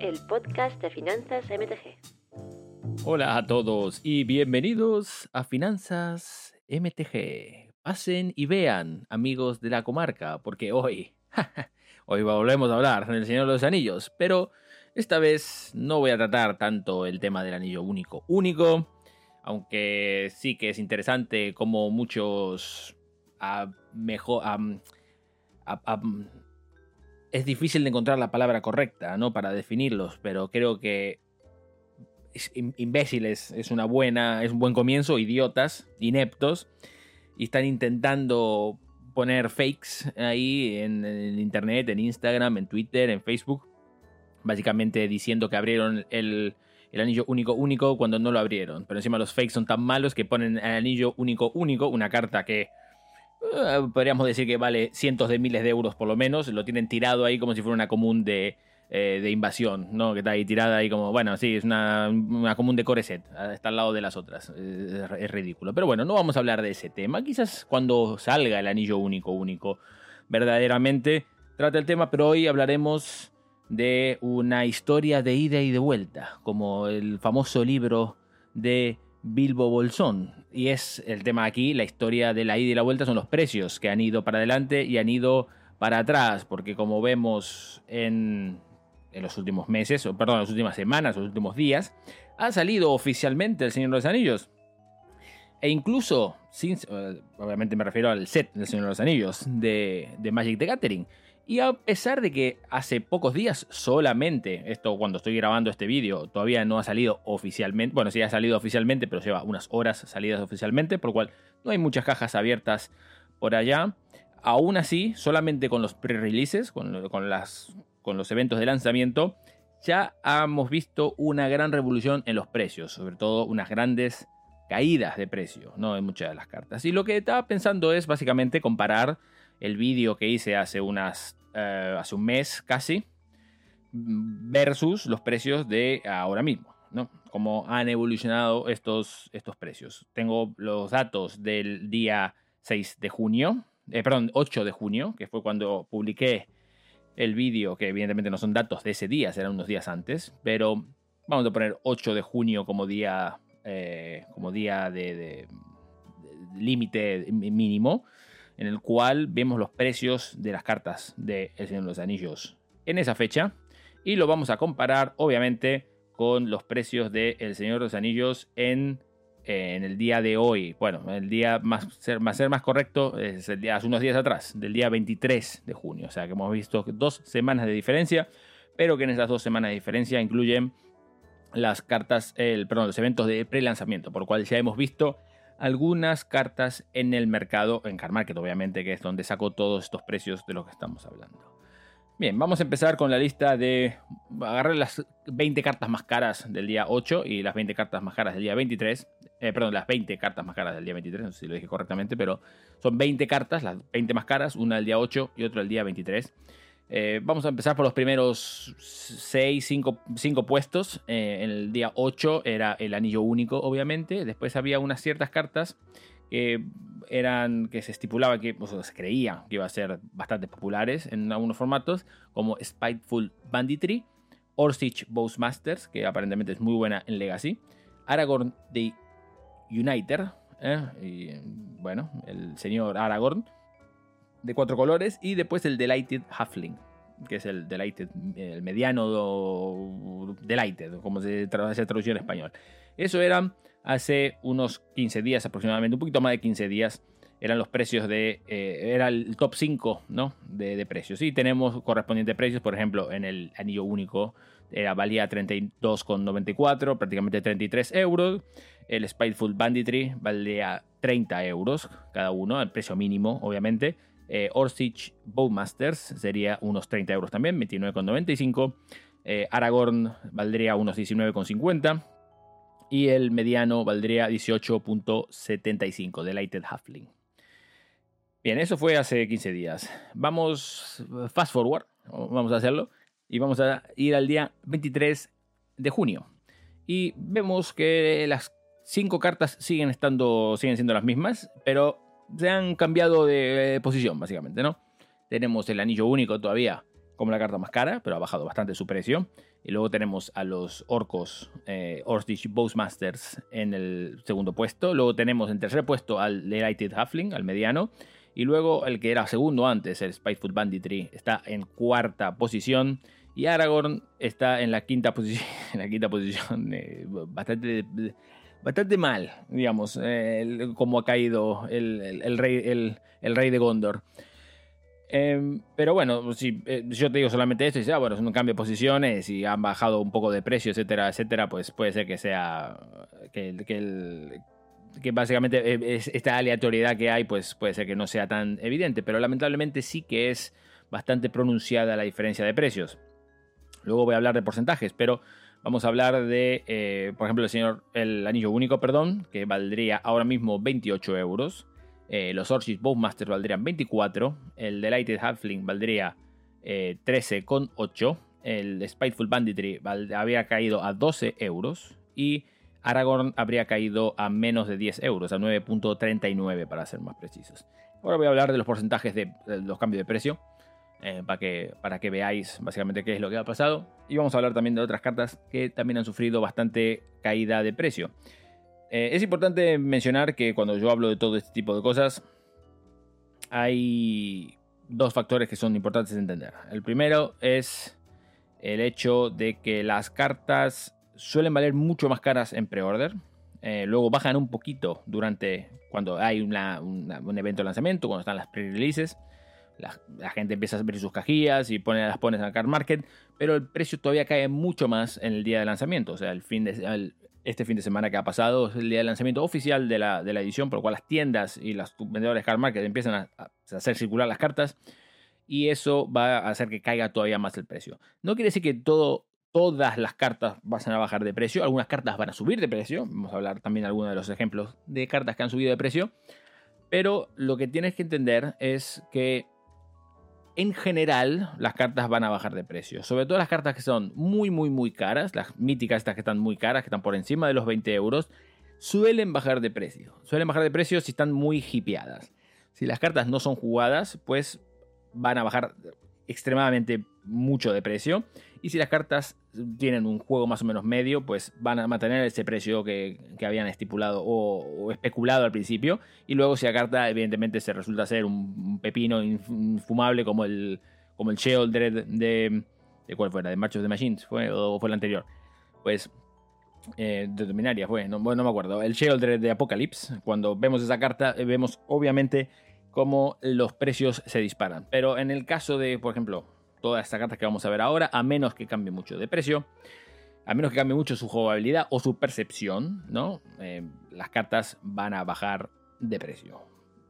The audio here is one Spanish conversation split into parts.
el podcast de Finanzas MTG. Hola a todos y bienvenidos a Finanzas MTG. Pasen y vean, amigos de la comarca, porque hoy, hoy volvemos a hablar del Señor de los Anillos, pero esta vez no voy a tratar tanto el tema del anillo único único, aunque sí que es interesante como muchos a mejor es difícil de encontrar la palabra correcta, ¿no? Para definirlos, pero creo que imbéciles es una buena, es un buen comienzo, idiotas, ineptos, y están intentando poner fakes ahí en, internet, en Instagram, en Twitter, en Facebook, básicamente diciendo que abrieron el, el anillo único único cuando no lo abrieron. Pero encima los fakes son tan malos que ponen el anillo único único, una carta que eh, podríamos decir que vale cientos de miles de euros por lo menos, lo tienen tirado ahí como si fuera una común de, eh, de invasión, ¿no? Que está ahí tirada ahí como, bueno, sí, es una, una común de Coreset, está al lado de las otras, es, es, ridículo. Pero bueno, no vamos a hablar de ese tema, quizás cuando salga el anillo único único, verdaderamente trata el tema, pero hoy hablaremos de una historia de ida y de vuelta, como el famoso libro de Bilbo Bolsón. Y es el tema aquí, la historia de la ida y la vuelta son los precios que han ido para adelante y han ido para atrás, porque como vemos en, en los últimos meses, o perdón, en las últimas semanas, los últimos días, ha salido oficialmente El Señor de los Anillos. E incluso, sin, obviamente me refiero al set del Señor de los Anillos de, de Magic the Gathering. Y a pesar de que hace pocos días solamente, esto cuando estoy grabando este vídeo, todavía no ha salido oficialmente, bueno, sí ha salido oficialmente, pero lleva unas horas salidas oficialmente, por lo cual no hay muchas cajas abiertas por allá. Aún así, solamente con los pre-releases, con, con, con los eventos de lanzamiento, ya hemos visto una gran revolución en los precios, sobre todo unas grandes caídas de precio, ¿no? En muchas de las cartas. Y lo que estaba pensando es básicamente comparar el vídeo que hice hace unas uh, hace un mes casi, versus los precios de ahora mismo, ¿no? Cómo han evolucionado estos, estos precios. Tengo los datos del día 6 de junio, eh, perdón, 8 de junio, que fue cuando publiqué el vídeo, que evidentemente no son datos de ese día, serán unos días antes, pero vamos a poner 8 de junio como día, eh, como día de límite mínimo en el cual vemos los precios de las cartas de El Señor de los Anillos en esa fecha. Y lo vamos a comparar, obviamente, con los precios de El Señor de los Anillos en, en el día de hoy. Bueno, el día más ser, más, ser más correcto es el día, hace unos días atrás, del día 23 de junio. O sea que hemos visto dos semanas de diferencia, pero que en esas dos semanas de diferencia incluyen las cartas, el, perdón, los eventos de pre-lanzamiento, por lo cual ya hemos visto algunas cartas en el mercado, en Car Market obviamente, que es donde saco todos estos precios de los que estamos hablando. Bien, vamos a empezar con la lista de... Agarrar las 20 cartas más caras del día 8 y las 20 cartas más caras del día 23. Eh, perdón, las 20 cartas más caras del día 23, no sé si lo dije correctamente, pero son 20 cartas, las 20 más caras, una del día 8 y otra del día 23. Eh, vamos a empezar por los primeros 6, 5 puestos. Eh, en el día 8 era el anillo único, obviamente. Después había unas ciertas cartas que eran que se estipulaba que, o sea, se creía que iba a ser bastante populares en algunos formatos, como Spiteful Banditry, Orsic Masters, que aparentemente es muy buena en Legacy, Aragorn de Uniter, ¿eh? y, bueno, el señor Aragorn, de cuatro colores y después el Delighted Halfling, que es el Delighted, el mediano Delighted, como se traduce traducción en español. Eso eran hace unos 15 días aproximadamente, un poquito más de 15 días, eran los precios de, eh, era el top 5 ¿no? de, de, precios. Y tenemos correspondientes precios, por ejemplo, en el anillo único era, valía 32,94, prácticamente 33 euros. El Spiteful Banditry valía 30 euros cada uno, el precio mínimo, obviamente. Eh, Bowmasters sería unos 30 euros también, 29,95. Eh, Aragorn valdría unos 19,50. Y el mediano valdría 18,75. Delighted Halfling. Bien, eso fue hace 15 días. Vamos fast forward, vamos a hacerlo. Y vamos a ir al día 23 de junio. Y vemos que las 5 cartas siguen estando, siguen siendo las mismas, pero se han cambiado de posición, básicamente, ¿no? Tenemos el anillo único todavía como la carta más cara, pero ha bajado bastante su precio. Y luego tenemos a los orcos eh, Orcish Bowsmasters en el segundo puesto. Luego tenemos en tercer puesto al Delighted Halfling, al mediano. Y luego el que era segundo antes, el Spiteful Banditry, está en cuarta posición. Y Aragorn está en la quinta posición. En la quinta posición eh, bastante, bastante mal, digamos, eh, como ha caído el, rey, el, rey de Gondor. Em, pero bueno, si eh, yo te digo solamente esto y sea, ah, bueno, es un cambio de posiciones y han bajado un poco de precio, etcétera, etcétera, pues puede ser que sea que, básicamente esta aleatoriedad que hay, pues puede ser que no sea tan evidente, pero lamentablemente sí que es bastante pronunciada la diferencia de precios. Luego voy a hablar de porcentajes, pero vamos a hablar de, eh, por ejemplo, el señor, el anillo único, perdón, que valdría ahora mismo 28 euros. Eh, los Orchis Bowmasters valdrían 24. El Delighted Halfling valdría eh, 13,8. El Spiteful Banditry habría caído a 12 euros. Y Aragorn habría caído a menos de 10 euros, a 9.39 para ser más precisos. Ahora voy a hablar de los porcentajes de los cambios de precio. Eh, para, que, para que veáis básicamente qué es lo que ha pasado. Y vamos a hablar también de otras cartas que también han sufrido bastante caída de precio. Eh, es importante mencionar que cuando yo hablo de todo este tipo de cosas, hay dos factores que son importantes de entender. El primero es el hecho de que las cartas suelen valer mucho más caras en pre-order. Eh, luego bajan un poquito durante cuando hay un evento de lanzamiento, cuando están las pre-releases la, gente empieza a abrir sus cajillas y pone, las pones en el car market, pero el precio todavía cae mucho más en el día de lanzamiento. O sea, el fin de, este fin de semana que ha pasado es el día de lanzamiento oficial de la, de la edición, por lo cual las tiendas y los vendedores de car market empiezan a, hacer circular las cartas y eso va a hacer que caiga todavía más el precio. No quiere decir que todo, todas las cartas vayan a bajar de precio, algunas cartas van a subir de precio, vamos a hablar también de algunos de los ejemplos de cartas que han subido de precio, pero lo que tienes que entender es que en general las cartas van a bajar de precio. Sobre todo las cartas que son muy, muy, muy caras, las míticas estas que están muy caras, que están por encima de los 20 euros, suelen bajar de precio. Suelen bajar de precio si están muy hipeadas. Si las cartas no son jugadas, pues van a bajar extremadamente mucho de precio. Y si las cartas tienen un juego más o menos medio, pues van a mantener ese precio que, habían estipulado o, especulado al principio. Y luego si la carta evidentemente se resulta ser un, pepino infumable como el, como el Sheoldred de, de... ¿Cuál fue? ¿De March of the Machines? ¿Fue, ¿O fue el anterior? Pues... Eh, de Dominaria fue, no, no me acuerdo. El Sheoldred de Apocalypse. Cuando vemos esa carta, vemos obviamente cómo los precios se disparan. Pero en el caso de, por ejemplo, todas estas cartas que vamos a ver ahora, a menos que cambie mucho de precio, a menos que cambie mucho su jugabilidad o su percepción, ¿no? Eh, las cartas van a bajar de precio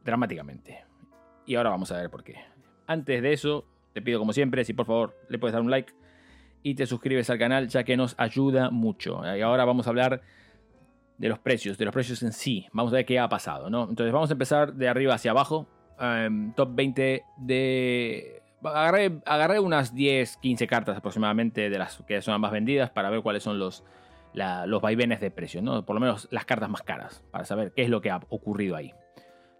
dramáticamente. Y ahora vamos a ver por qué. Antes de eso, te pido como siempre, si por favor le puedes dar un like y te suscribes al canal, ya que nos ayuda mucho. Y ahora vamos a hablar de los precios, de los precios en sí. Vamos a ver qué ha pasado, ¿no? Entonces vamos a empezar de arriba hacia abajo. Em, top 20 de... Agarré, unas 10, 15 cartas aproximadamente de las que son más vendidas para ver cuáles son los, los vaivenes de precio, ¿no? Por lo menos las cartas más caras, para saber qué es lo que ha ocurrido ahí.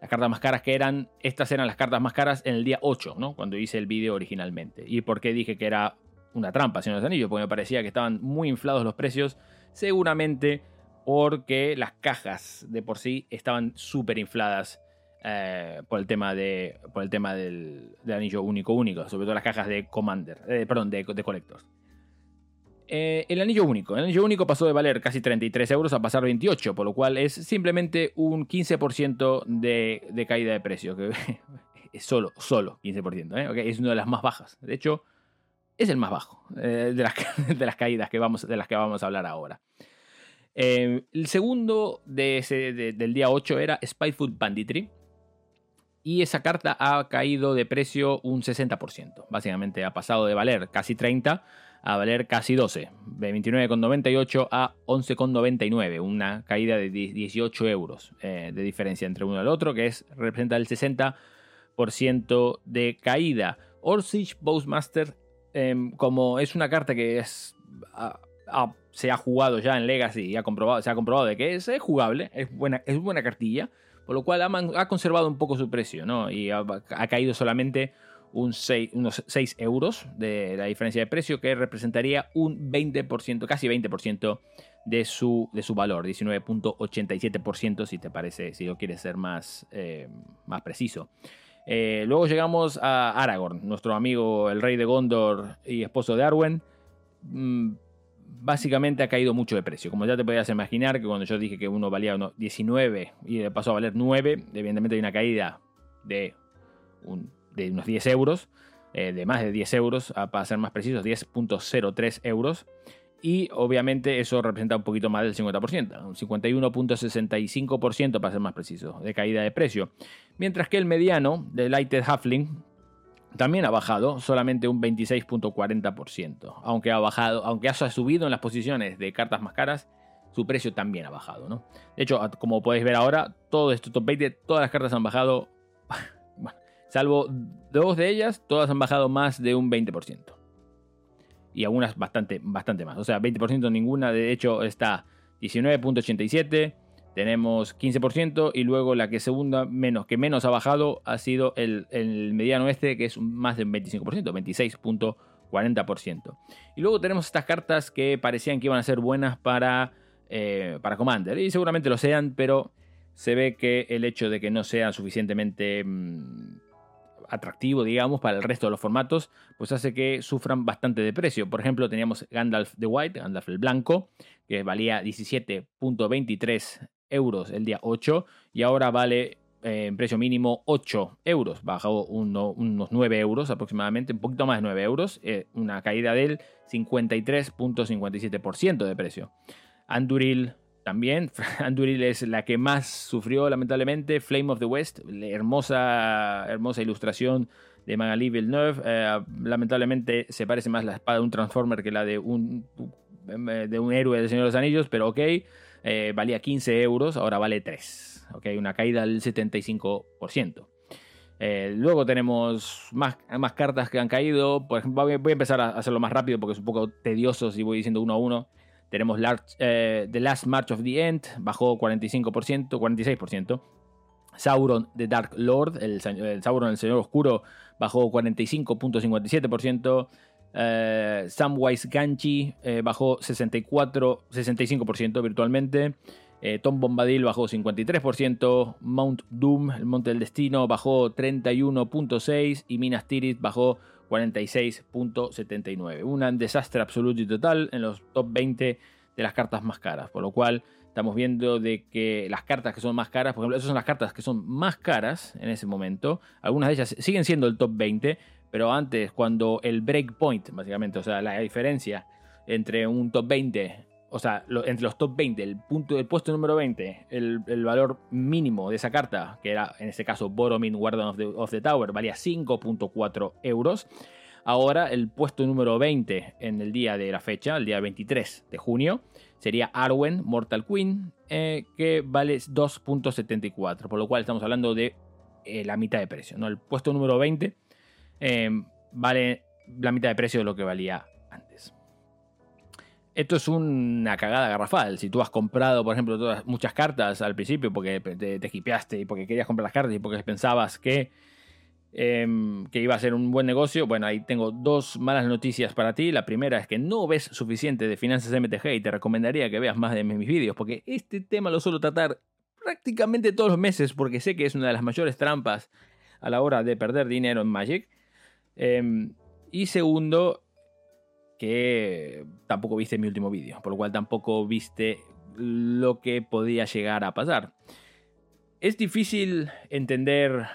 Las cartas más caras que eran, estas eran las cartas más caras en el día 8, ¿no? Cuando hice el vídeo originalmente. ¿Y por qué dije que era una trampa, señor Anillos? Porque me parecía que estaban muy inflados los precios. Seguramente porque las cajas de por sí estaban súper infladas eh, por el tema, de, por el tema del, anillo único único, sobre todo las cajas de Commander, eh, perdón, de, de Collectors. Eh, el anillo único. El anillo único pasó de valer casi 33 euros a pasar 28, por lo cual es simplemente un 15% de, de, caída de precio. Que es solo, solo 15%. es una de las más bajas. De hecho, es el más bajo de, las, de, las, caídas que vamos, de las que vamos a hablar ahora. El segundo de ese, del día 8 era Spyfood Banditry. Y esa carta ha caído de precio un 60%. Básicamente ha pasado de valer casi 30 a valer casi 12. De 29,98 a 11,99. Una caída de 18 euros eh, de diferencia entre uno y el otro, que es, representa el 60% de caída. Orsich Bowsmaster, em, como es una carta que es se ha jugado ya en Legacy y se ha comprobado de que es, jugable, es buena, es buena cartilla, por lo cual ha, conservado un poco su precio, ¿no? Y ha, caído solamente un unos 6 euros de la diferencia de precio, que representaría un 20%, casi 20% de su, de su valor, 19.87% si te parece, si lo quieres ser más, eh, más preciso. Eh, luego llegamos a Aragorn, nuestro amigo el rey de Gondor y esposo de Arwen. Mm, básicamente ha caído mucho de precio. Como ya te podías imaginar, que cuando yo dije que uno valía uno 19 y pasó a valer 9, evidentemente hay una caída de, unos 10 euros, eh, de más de 10 euros, para ser más precisos, 10.03 euros. Y obviamente eso representa un poquito más del 50%, un 51.65% para ser más preciso, de caída de precio. Mientras que el mediano de Lighted Huffling también ha bajado solamente un 26.40%. Aunque ha bajado, aunque ha subido en las posiciones de cartas más caras, su precio también ha bajado. ¿no? De hecho, como podéis ver ahora, todo esto top 20, todas las cartas han bajado, salvo dos de ellas, todas han bajado más de un 20% y algunas bastante, bastante más. O sea, 20% ninguna, de hecho está 19.87, tenemos 15% y luego la que segunda menos, que menos ha bajado ha sido el, mediano este que es más del 25%, 26.40%. Y luego tenemos estas cartas que parecían que iban a ser buenas para, eh, para Commander y seguramente lo sean, pero se ve que el hecho de que no sean suficientemente... Mm, atractivo, digamos, para el resto de los formatos, pues hace que sufran bastante de precio. Por ejemplo, teníamos Gandalf the White, Gandalf el Blanco, que valía 17.23 euros el día 8 y ahora vale eh, en precio mínimo 8 euros, bajó unos 9 euros aproximadamente, un poquito más de 9 euros, eh, una caída del 53.57% de precio. Anduril también, Anduril es la que más sufrió lamentablemente. Flame of the West, hermosa, hermosa ilustración de Magali Villeneuve. Eh, lamentablemente se parece más la espada de un Transformer que la de un, de un héroe del Señor de los Anillos, pero ok. Eh, valía 15 euros, ahora vale 3. Ok, una caída del 75%. Eh, luego tenemos más, más cartas que han caído. Por ejemplo, voy a empezar a hacerlo más rápido porque es un poco tedioso si voy diciendo uno a uno. Tenemos eh, The Last March of the End, bajó 45%, 46%. Sauron The Dark Lord, el, Sauron el Señor Oscuro, bajó 45.57%. Eh, Samwise Ganchi eh, bajó 64, 65% virtualmente. Tom Bombadil bajó 53%. Mount Doom, el Monte del Destino, bajó 31.6%. Y Minas Tirith bajó 46.79. Un desastre absoluto y total en los top 20 de las cartas más caras. Por lo cual estamos viendo de que las cartas que son más caras, por ejemplo, esas son las cartas que son más caras en ese momento. Algunas de ellas siguen siendo el top 20, pero antes cuando el breakpoint, básicamente, o sea, la diferencia entre un top 20 o sea, entre los top 20, el, punto, el puesto número 20, el, valor mínimo de esa carta, que era en este caso Boromir the, of the Tower, valía 5.4 euros. Ahora el puesto número 20 en el día de la fecha, el día 23 de junio, sería Arwen Mortal Queen, eh, que vale 2.74, por lo cual estamos hablando de eh, la mitad de precio. ¿no? El puesto número 20 eh, vale la mitad de precio de lo que valía antes. Esto es una cagada garrafal. Si tú has comprado, por ejemplo, todas, muchas cartas al principio porque te, te y porque querías comprar las cartas y porque pensabas que, em, que iba a ser un buen negocio, bueno, ahí tengo dos malas noticias para ti. La primera es que no ves suficiente de finanzas MTG y te recomendaría que veas más de mis vídeos porque este tema lo suelo tratar prácticamente todos los meses porque sé que es una de las mayores trampas a la hora de perder dinero en Magic. Em, y segundo, que tampoco viste mi último vídeo, por lo cual tampoco viste lo que podía llegar a pasar. Es difícil entender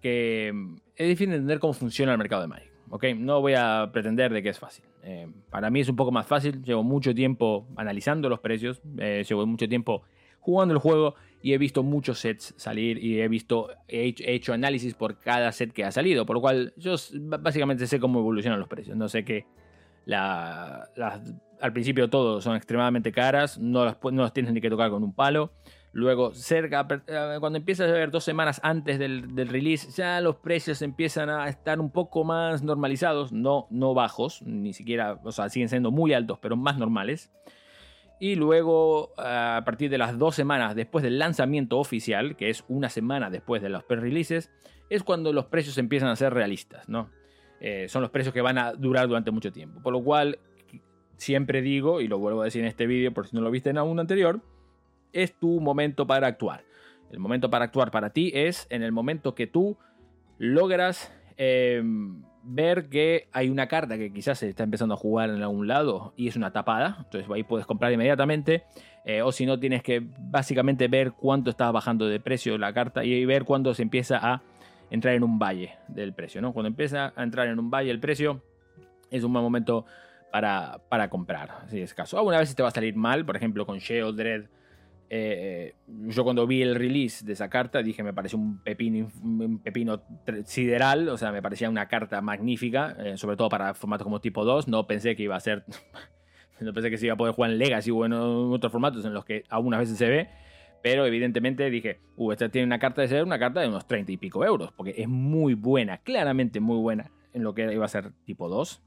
que es difícil entender cómo funciona el mercado de Magic. ¿ok? No voy a pretender de que es fácil. Eh, para mí es un poco más fácil. Llevo mucho tiempo analizando los precios. Eh, llevo mucho tiempo jugando el juego y he visto muchos sets salir y he visto he hecho, he hecho, análisis por cada set que ha salido. Por lo cual yo básicamente sé cómo evolucionan los precios. No sé qué al principio todo son extremadamente caras, no las, no tienes ni que tocar con un palo. Luego, cerca, eh, cuando empiezas a ver dos semanas antes del, release, ya los precios empiezan a estar un poco más normalizados, no, no bajos, ni siquiera, o sea, siguen siendo muy altos, pero más normales. Y luego, a partir de las dos semanas después del lanzamiento oficial, que es una semana después de los pre-releases, es cuando los precios empiezan a ser realistas, ¿no? eh, son los precios que van a durar durante mucho tiempo. Por lo cual, siempre digo, y lo vuelvo a decir en este vídeo por si no lo viste en algún anterior, es tu momento para actuar. El momento para actuar para ti es en el momento que tú logras em, ver que hay una carta que quizás se está empezando a jugar en algún lado y es una tapada, entonces ahí puedes comprar inmediatamente. Eh, o si no, tienes que básicamente ver cuánto está bajando de precio la carta y ver cuándo se empieza a entrar en un valle del precio. ¿no? Cuando empieza a entrar en un valle el precio, es un buen momento para, para comprar, si es caso. Alguna vez te va a salir mal, por ejemplo, con Sheo Dread eh, yo cuando vi el release de esa carta dije me pareció un pepino, pepino sideral, o sea, me parecía una carta magnífica, eh, sobre todo para formatos como tipo 2. No pensé que iba a ser, no pensé que se iba a poder jugar en Legacy o en otros formatos en los que algunas veces se ve. Pero evidentemente dije, uh, esta tiene una carta de ser una carta de unos 30 y pico euros, porque es muy buena, claramente muy buena en lo que iba a ser tipo 2.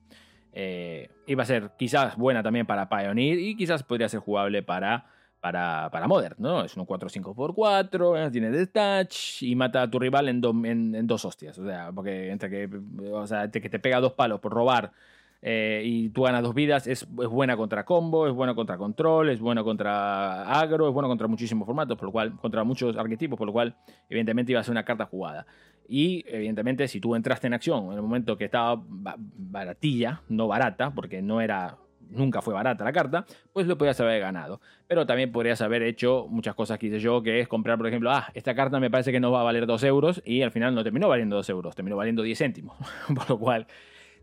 Eh, iba a ser quizás buena también para Pioneer y quizás podría ser jugable para para, para Modern, ¿no? Es un 4-5x4, ¿eh? tiene detach y mata a tu rival en, en, dos hostias. O sea, porque entre que, o sea, que te pega dos palos por robar eh, y tú ganas dos vidas, es, es, buena contra combo, es buena contra control, es buena contra agro, es buena contra muchísimos formatos, por lo cual, contra muchos arquetipos, por lo cual, evidentemente iba a ser una carta jugada. Y evidentemente, si tú entraste en acción en el momento que estaba baratilla, no barata, porque no era nunca fue barata la carta, pues lo podías haber ganado. Pero también podrías haber hecho muchas cosas que hice yo, que es comprar, por ejemplo, ah, esta carta me parece que no va a valer 2 euros y al final no terminó valiendo 2 euros, terminó valiendo 10 céntimos. por lo cual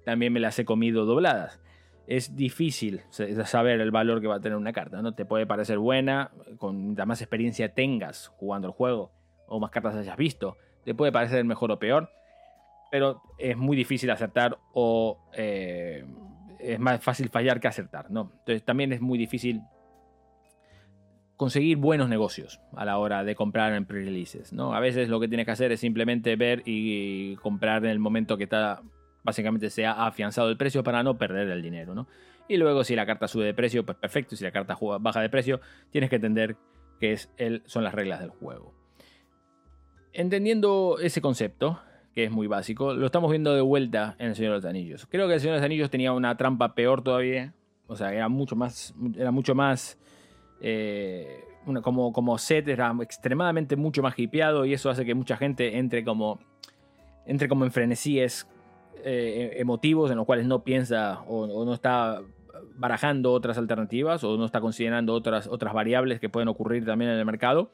también me las he comido dobladas. Es difícil saber el valor que va a tener una carta, ¿no? Te puede parecer buena, con más experiencia tengas jugando el juego, o más cartas hayas visto, te puede parecer mejor o peor, pero es muy difícil acertar o eh, es más fácil fallar que acertar, ¿no? Entonces también es muy difícil conseguir buenos negocios a la hora de comprar en pre-releases, ¿no? A veces lo que tienes que hacer es simplemente ver y comprar en el momento que está básicamente se ha afianzado el precio para no perder el dinero, ¿no? Y luego si la carta sube de precio, pues perfecto, si la carta baja de precio, tienes que entender que es el, son las reglas del juego. Entendiendo ese concepto, que es muy básico, lo estamos viendo de vuelta en El Señor de los Anillos. Creo que El Señor de los Anillos tenía una trampa peor todavía. O sea, era mucho más. Era mucho más. Eh, como, como set era extremadamente mucho más hipeado. Y eso hace que mucha gente entre como. Entre como en frenesíes eh, emotivos en los cuales no piensa o, o, no está barajando otras alternativas o no está considerando otras, otras variables que pueden ocurrir también en el mercado.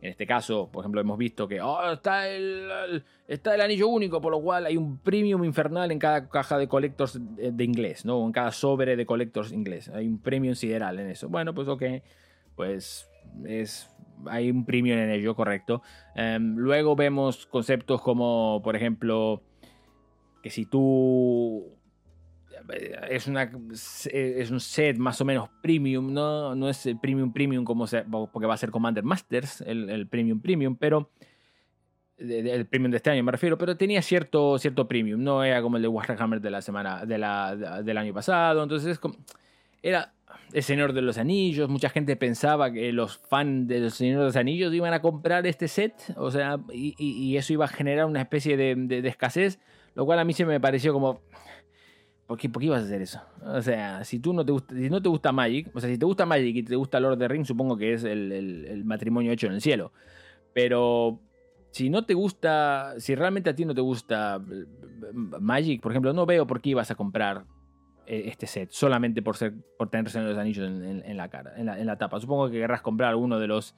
En este caso, por ejemplo, hemos visto que oh, está, el, está el anillo único, por lo cual hay un premium infernal en cada caja de collectors de, inglés, ¿no? En cada sobre de collectors inglés. Hay un premium sideral en eso. Bueno, pues ok, pues es, hay un premium en ello, correcto. Em, luego vemos conceptos como, por ejemplo, que si tú es, una, es un set más o menos premium, ¿no? No es el premium premium como porque va a ser Commander Masters, el, premium premium, pero el premium de este año me refiero, pero tenía cierto, cierto premium, no era como el de Warhammer de la semana de la, del año pasado, entonces era el Señor de los Anillos, mucha gente pensaba que los fans de los Señor de los Anillos iban a comprar este set, o sea, y, eso iba a generar una especie de, de escasez, lo cual a mí se me pareció como ¿Por qué, ¿Por qué ibas a hacer eso? O sea, si tú no te gusta, si no te gusta Magic, o sea, si te gusta Magic y te gusta Lord of the Rings, supongo que es el, matrimonio hecho en el cielo. Pero si no te gusta, si realmente a ti no te gusta eh, Magic, por ejemplo, no veo por qué ibas a comprar eh, este set solamente por ser por tener los anillos en, la cara, en la, en la, tapa. Supongo que querrás comprar alguno de los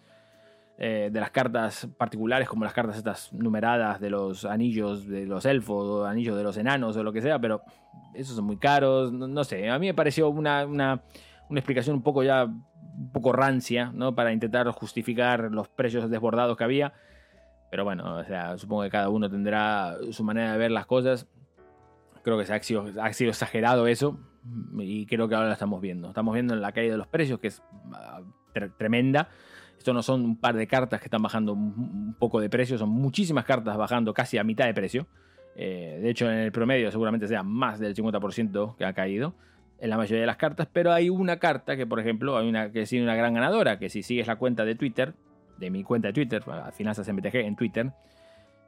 eh, de las cartas particulares, como las cartas estas numeradas de los anillos de los elfos o anillos de los enanos o lo que sea, pero esos son muy caros, no, sé, a mí me pareció una, una, explicación un poco ya, un poco rancia, ¿no? Para intentar justificar los precios desbordados que había. Pero bueno, o sea, supongo que cada uno tendrá su manera de ver las cosas. Creo que se ha, sido, ha sido exagerado eso y creo que ahora lo estamos viendo. Estamos viendo en la caída de los precios, que es ah, tremenda. Esto no son un par de cartas que están bajando un poco de precio, son muchísimas cartas bajando casi a mitad de precio. Eh, de hecho, en el promedio seguramente sea más del 50% que ha caído en la mayoría de las cartas, pero hay una carta que, por ejemplo, hay una que sido una gran ganadora, que si sigues la cuenta de Twitter, de mi cuenta de Twitter, Finanzas MTG en Twitter,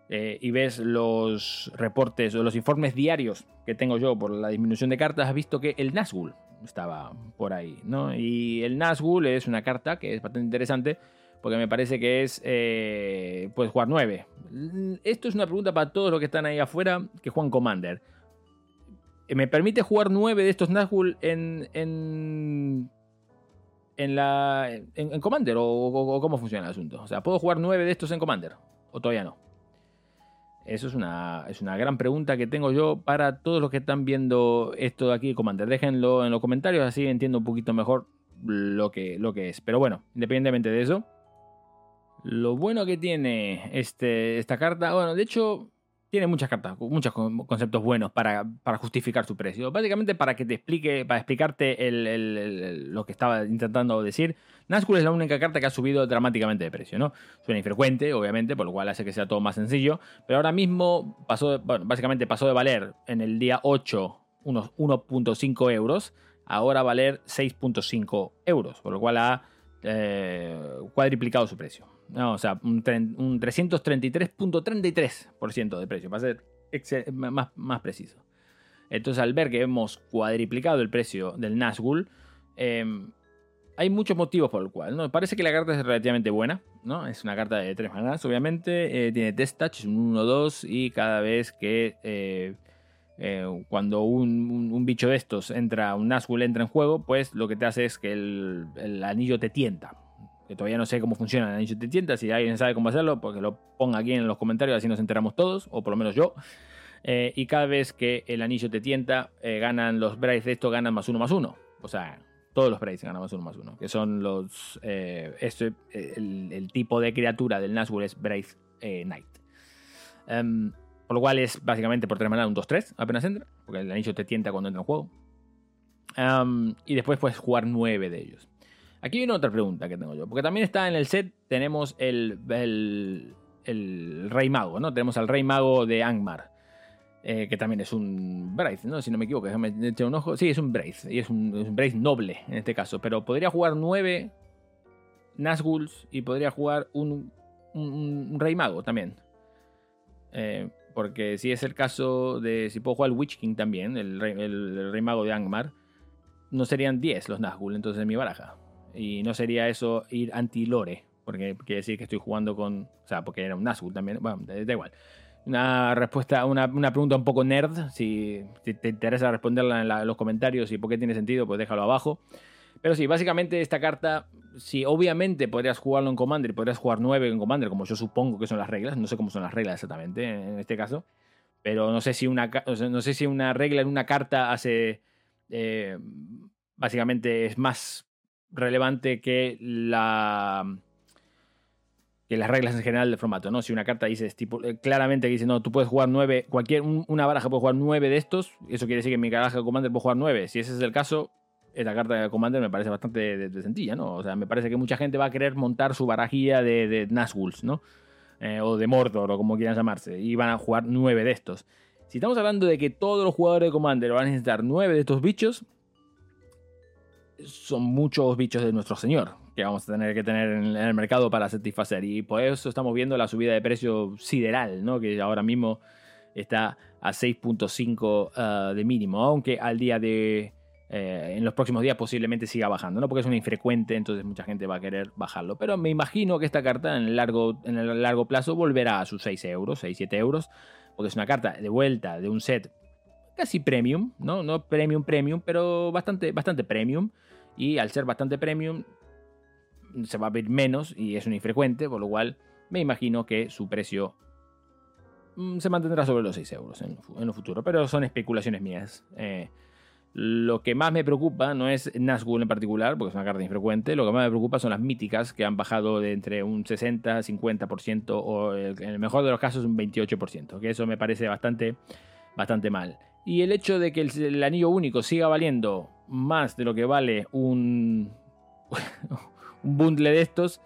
eh, y ves los reportes o los informes diarios que tengo yo por la disminución de cartas, has visto que el Nazgul estaba por ahí, ¿no? Y el Nazgul es una carta que es bastante interesante porque me parece que es, eh, puedes jugar 9. Esto es una pregunta para todos los que están ahí afuera que juegan Commander. ¿Me permite jugar 9 de estos Nazgul en, en, en, la, en, Commander? ¿O, cómo funciona el asunto? O sea, ¿puedo jugar 9 de estos en Commander? ¿O todavía no? Eso es una, es una gran pregunta que tengo yo para todos los que están viendo esto de aquí de Commander. Déjenlo en los comentarios, así entiendo un poquito mejor lo que, lo que es. Pero bueno, independientemente de eso, lo bueno que tiene este, esta carta, bueno, de hecho, tiene muchas cartas, muchos conceptos buenos para, justificar su precio. Básicamente para que te explique, para explicarte lo que estaba intentando decir. Nazgûl es la única carta que ha subido dramáticamente de precio, ¿no? Suena infrecuente, obviamente, por lo cual hace que sea todo más sencillo. Pero ahora mismo pasó, básicamente pasó de valer en el día 8 unos 1.5 euros, ahora valer 6.5 euros, por lo cual ha eh, cuadriplicado su precio. No, o sea, un, 333.33% de precio, para ser más, más, preciso. Entonces, al ver que hemos cuadriplicado el precio del Nazgul, em, hay muchos motivos por el cual. ¿no? Parece que la carta es relativamente buena. ¿no? Es una carta de tres manas, obviamente. Eh, tiene test touch, un 1-2. Y cada vez que. Eh, eh, cuando un, bicho de estos entra, un Nazgul entra en juego, pues lo que te hace es que el anillo te tienta que todavía no sé cómo funciona el anillo de tienta. Si alguien sabe cómo hacerlo, porque lo ponga aquí en los comentarios, así nos enteramos todos, o por lo menos yo. Eh, y cada vez que el anillo te tienta, eh, ganan los Braves de esto, ganan más uno más uno. O sea, todos los Braves ganan más uno más uno. Que son los. Eh, este, el, tipo de criatura del Nazgûl es Brave Knight. Em, por lo cual es básicamente por tres maneras un 2-3 apenas entra. Porque el anillo te tienta cuando entra en juego. Em, y después puedes jugar nueve de ellos. Aquí viene otra pregunta que tengo yo, porque también está en el set, tenemos el, Rey Mago, ¿no? Tenemos al Rey Mago de Angmar, eh, que también es un Braith, ¿no? Si no me equivoco, déjame echar un ojo. Sí, es un Braith, y es un, es Braith noble en este caso, pero podría jugar nueve Nazguls y podría jugar un, Rey Mago también. Eh, porque si es el caso de si puedo jugar el Witch King también, el Rey, Mago de Angmar, no serían 10 los Nazgûl entonces en mi baraja. Y no sería eso ir anti-lore, porque quiere decir que estoy jugando con. O sea, porque era un Nazgûl también. Bueno, da, igual. Una respuesta, una, pregunta un poco nerd. Si, te interesa responderla en, los comentarios y por qué tiene sentido, pues déjalo abajo. Pero sí, básicamente esta carta, si obviamente podrías jugarlo en Commander y podrías jugar 9 en Commander, como yo supongo que son las reglas, no sé cómo son las reglas exactamente en este caso, pero no sé si una, no sé si una regla en una carta hace, eh, básicamente es más relevante que la que las reglas en general del formato, ¿no? Si una carta dice tipo, eh, claramente dice, no, tú puedes jugar nueve, cualquier, una baraja puede jugar nueve de estos, eso quiere decir que mi baraja de Commander puedo jugar nueve. Si ese es el caso, esta carta de Commander me parece bastante de, sencilla, ¿no? O sea, me parece que mucha gente va a querer montar su barajilla de, de Nazguls, ¿no? Eh, o de Mordor, o como quieran llamarse, y van a jugar nueve de estos. Si estamos hablando de que todos los jugadores de Commander van a necesitar nueve de estos bichos, son muchos bichos de nuestro señor que vamos a tener que tener en el mercado para satisfacer. Y por eso estamos viendo la subida de precio sideral, ¿no? que ahora mismo está a 6.5 ah, de mínimo, aunque al día de... Eh, en los próximos días posiblemente siga bajando, ¿no? Porque es una infrecuente, entonces mucha gente va a querer bajarlo. Pero me imagino que esta carta en el largo, en el largo plazo volverá a sus 6 euros, 6, 7 euros, porque es una carta de vuelta de un set casi premium, ¿no? No premium, premium, pero bastante, bastante premium y al ser bastante premium se va a ver menos y es un infrecuente, por lo cual me imagino que su precio mm, se mantendrá sobre los 6 euros en, el futuro, pero son especulaciones mías. Eh, lo que más me preocupa no es Nazgûl en particular, porque es una carta infrecuente, lo que más me preocupa son las míticas que han bajado de entre un 60, 50% o en el mejor de los casos un 28%, que eso me parece bastante, bastante mal. Y el hecho de que el, anillo único siga valiendo más de lo que vale un, un bundle de estos,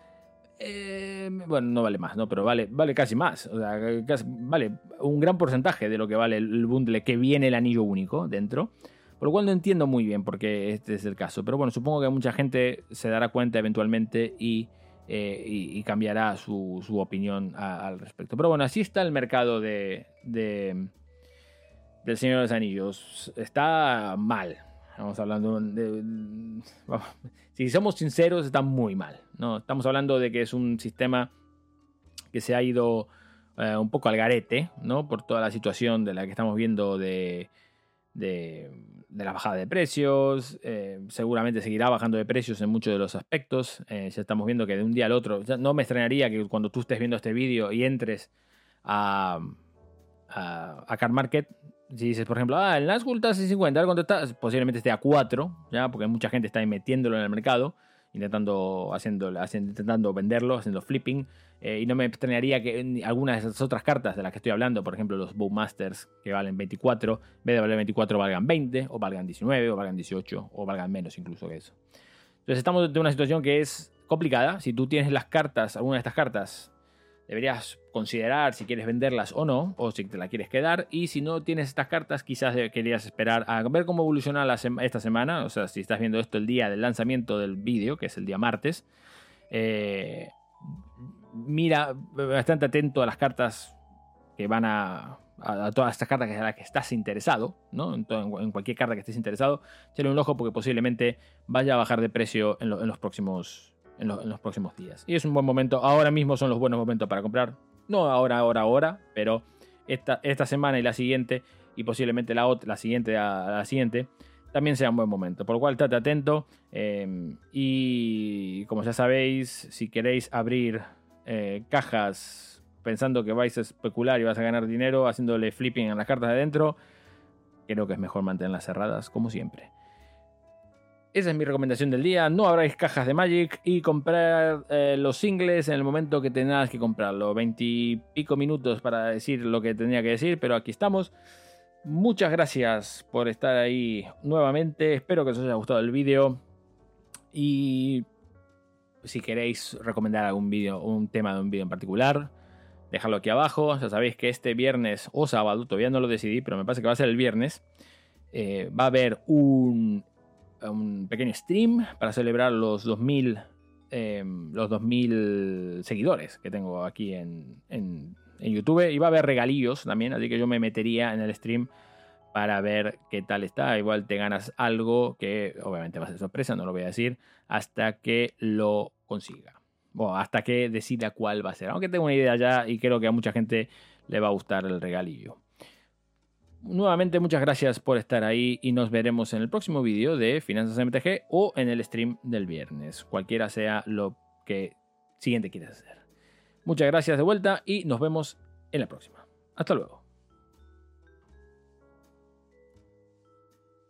eh, bueno, no vale más, ¿no? Pero vale, vale casi más. O sea, vale un gran porcentaje de lo que vale el bundle que viene el anillo único dentro. Por lo cual no entiendo muy bien por qué este es el caso. Pero bueno, supongo que mucha gente se dará cuenta eventualmente y eh, y, cambiará su, opinión al respecto. Pero bueno, así está el mercado de, del Señor de los Anillos. Está mal. Estamos hablando de. si somos sinceros, está muy mal. ¿no? Estamos hablando de que es un sistema que se ha ido eh, un poco al garete, ¿no? Por toda la situación de la que estamos viendo de, de, la bajada de precios. Eh, seguramente seguirá bajando de precios en muchos de los aspectos. Eh, ya estamos viendo que de un día al otro, no me extrañaría que cuando tú estés viendo este vídeo y entres a, a, Car Market, si dices, por ejemplo, ah, el Nazgûl está a 50, ¿cuánto está? Posiblemente esté a 4, ¿ya? Porque mucha gente está metiéndolo en el mercado, intentando, haciendo, intentando venderlo, haciendo flipping. Eh, y no me extrañaría que algunas de esas otras cartas de las que estoy hablando, por ejemplo los Bowmasters que valen 24, en vez de valer 24 valgan 20, o valgan 19, o valgan 18, o valgan menos incluso que eso. Entonces estamos en una situación que es complicada. Si tú tienes las cartas, alguna de estas cartas, deberías considerar si quieres venderlas o no, o si te la quieres quedar. Y si no tienes estas cartas, quizás querías esperar a ver cómo evoluciona esta semana. O sea, si estás viendo esto el día del lanzamiento del vídeo, que es el día martes. Eh, mira bastante atento a las cartas que van a, a, todas estas cartas a las que estás interesado, ¿no? En, cualquier carta que estés interesado, échale un ojo porque posiblemente vaya a bajar de precio en, los, próximos, en, los próximos días. Y es un buen momento, ahora mismo son los buenos momentos para comprar, no ahora, ahora, ahora, pero esta, esta semana y la siguiente, y posiblemente la, otra, la siguiente a la siguiente, también sea un buen momento. Por lo cual, estate atento. Eh, y como ya sabéis, si queréis abrir eh, cajas pensando que vais a especular y vas a ganar dinero haciéndole flipping en las cartas de dentro, creo que es mejor mantenerlas cerradas como siempre. Esa es mi recomendación del día. No abráis cajas de Magic y comprar eh, los singles en el momento que tengas que comprarlo. Veintipico minutos para decir lo que tenía que decir, pero aquí estamos. Muchas gracias por estar ahí nuevamente. Espero que os haya gustado el vídeo. Y si queréis recomendar algún vídeo, un tema de un vídeo en particular, dejadlo aquí abajo. Ya sabéis que este viernes o sábado, todavía no lo decidí, pero me parece que va a ser el viernes, eh, va a haber un, un, pequeño stream para celebrar los 2000, em, los 2000 seguidores que tengo aquí en, en, en YouTube. Y va a haber regalillos también, así que yo me metería en el stream para ver qué tal está. Igual te ganas algo que obviamente va a ser sorpresa, no lo voy a decir, hasta que lo consiga. O hasta que decida cuál va a ser. Aunque tengo una idea ya y creo que a mucha gente le va a gustar el regalillo. Nuevamente muchas gracias por estar ahí y nos veremos en el próximo vídeo de Finanzas MTG o en el stream del viernes. Cualquiera sea lo que siguiente quieras hacer. Muchas gracias de vuelta y nos vemos en la próxima. Hasta luego.